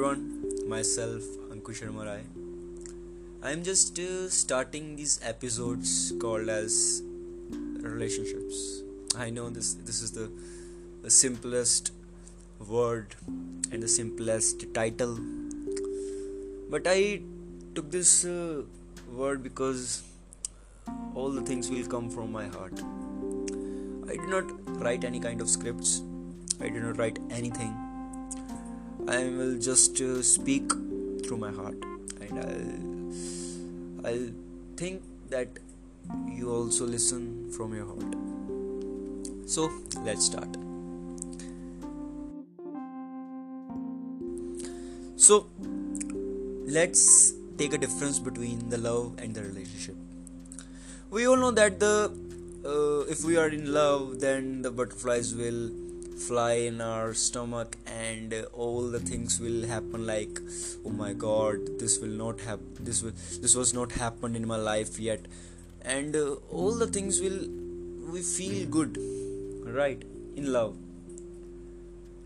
everyone, myself Ankush Marai. I am just uh, starting these episodes called as relationships. I know this this is the, the simplest word and the simplest title, but I took this uh, word because all the things will come from my heart. I did not write any kind of scripts. I did not write anything I will just uh, speak through my heart and I'll, I'll think that you also listen from your heart. So let's start. So let's take a difference between the love and the relationship. We all know that the uh, if we are in love, then the butterflies will fly in our stomach and all the things will happen like oh my god this will not happen this will this was not happened in my life yet. And uh, all the things will we feel good right in love.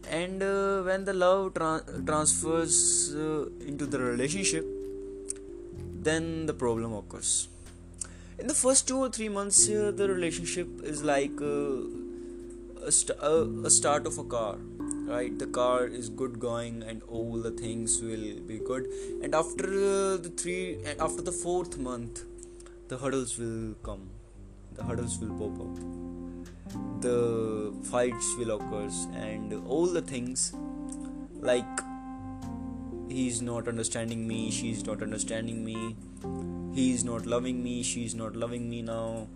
And uh, when the love tra- transfers uh, into the relationship then the problem occurs. In the first two or three months uh, the relationship is like uh, a, st- a, a start of a car right? The car is good going and all the things will be good. And after uh, the three after the fourth month the hurdles will come. The hurdles will pop up. The fights will occur and all the things like he's not understanding me she's not understanding me. He's not loving me she's not loving me now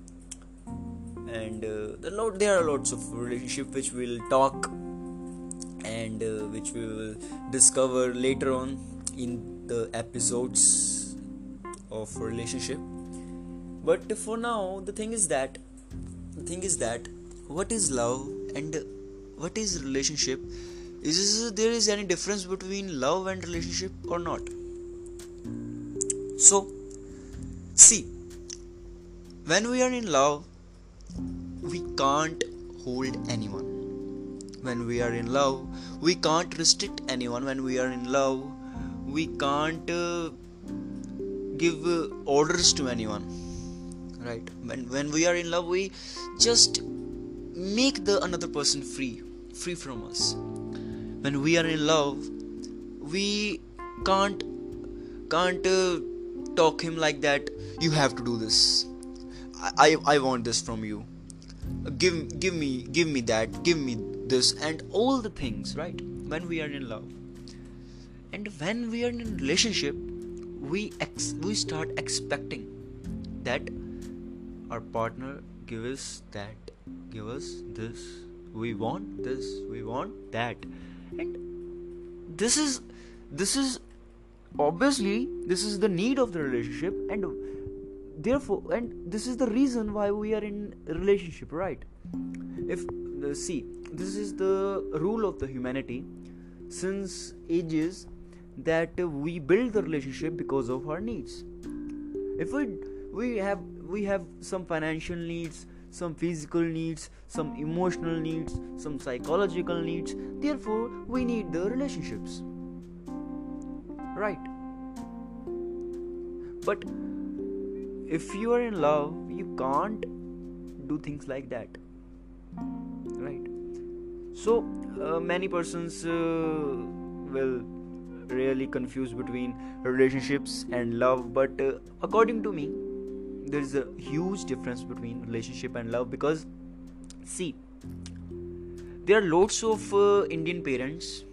and uh, there are lots of relationship which we'll talk and uh, which we will discover later on in the episodes of relationship. But for now the thing is that the thing is that what is love and what is relationship? Is there is any difference between love and relationship or not? So see when we are in love we can't hold anyone. When we are in love, we can't restrict anyone. When we are in love, we can't uh, give uh, orders to anyone. Right? When when we are in love, we just make the another person free, free from us. When we are in love, we can't can't uh, talk him like that. You have to do this. I, I, want this from you. Give give me give me that give me this and all the things right? When we are in love. And when we are in a relationship we ex- we start expecting that our partner give us that give us this. We want this we want that. And this is this is obviously this is the need of the relationship and therefore and this is the reason why we are in relationship right? If uh, see this is the rule of the humanity since ages that uh, we build the relationship because of our needs. If we we have we have some financial needs some physical needs some emotional needs some psychological needs therefore we need the relationships. Right. But if you are in love you can't do things like that right? So uh, many persons uh, will really confuse between relationships and love but uh, according to me there is a huge difference between relationship and love because see there are lots of uh, indian parents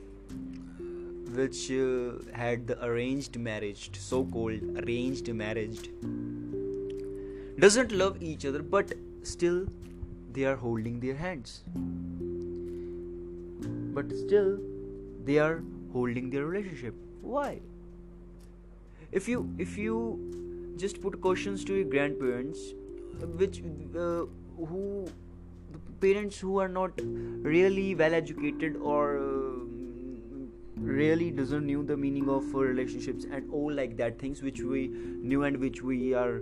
which uh, had the arranged marriage so called arranged marriage doesn't love each other but still they are holding their hands. But still they are holding their relationship. Why? If you if you just put questions to your grandparents which uh, who parents who are not really well educated or uh, really doesn't know the meaning of relationships and all like that things which we knew and which we are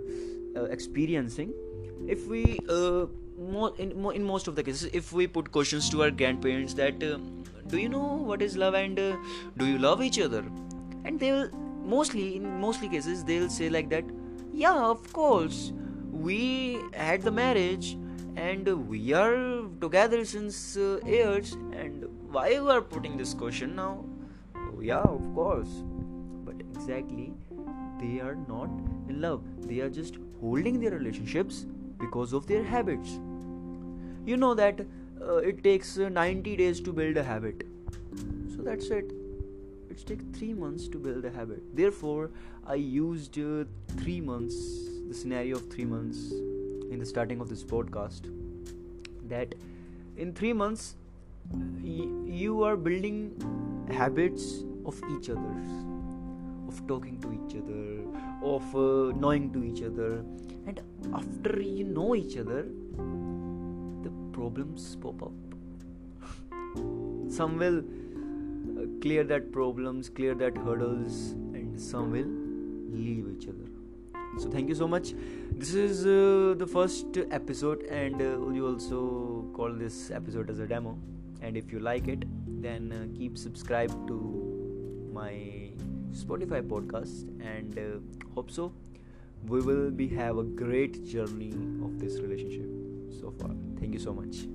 experiencing if we uh, in, in most of the cases if we put questions to our grandparents that uh, do you know what is love and uh, do you love each other? And they will mostly in mostly cases they'll say like that yeah of course. We had the marriage and we are together since uh, years. And why you are putting this question now? Oh, yeah of course. But exactly they are not in love. They are just holding their relationships because of their habits. You know that uh, it takes uh, 90 days to build a habit. So that's it. It takes 3 months to build a habit. Therefore i used uh, 3 months the scenario of 3 months in the starting of this podcast that in 3 months y- you are building habits of each other's of talking to each other of uh, knowing to each other. And after you know each other the problems pop up. Some will uh, clear that problems clear that hurdles and some will leave each other. So thank you so much. This is uh, the first episode and uh, you also call this episode as a demo? And if you like it then uh, keep subscribe to my spotify podcast and uh, hope so. We will be have a great journey of this relationship so far. Thank you so much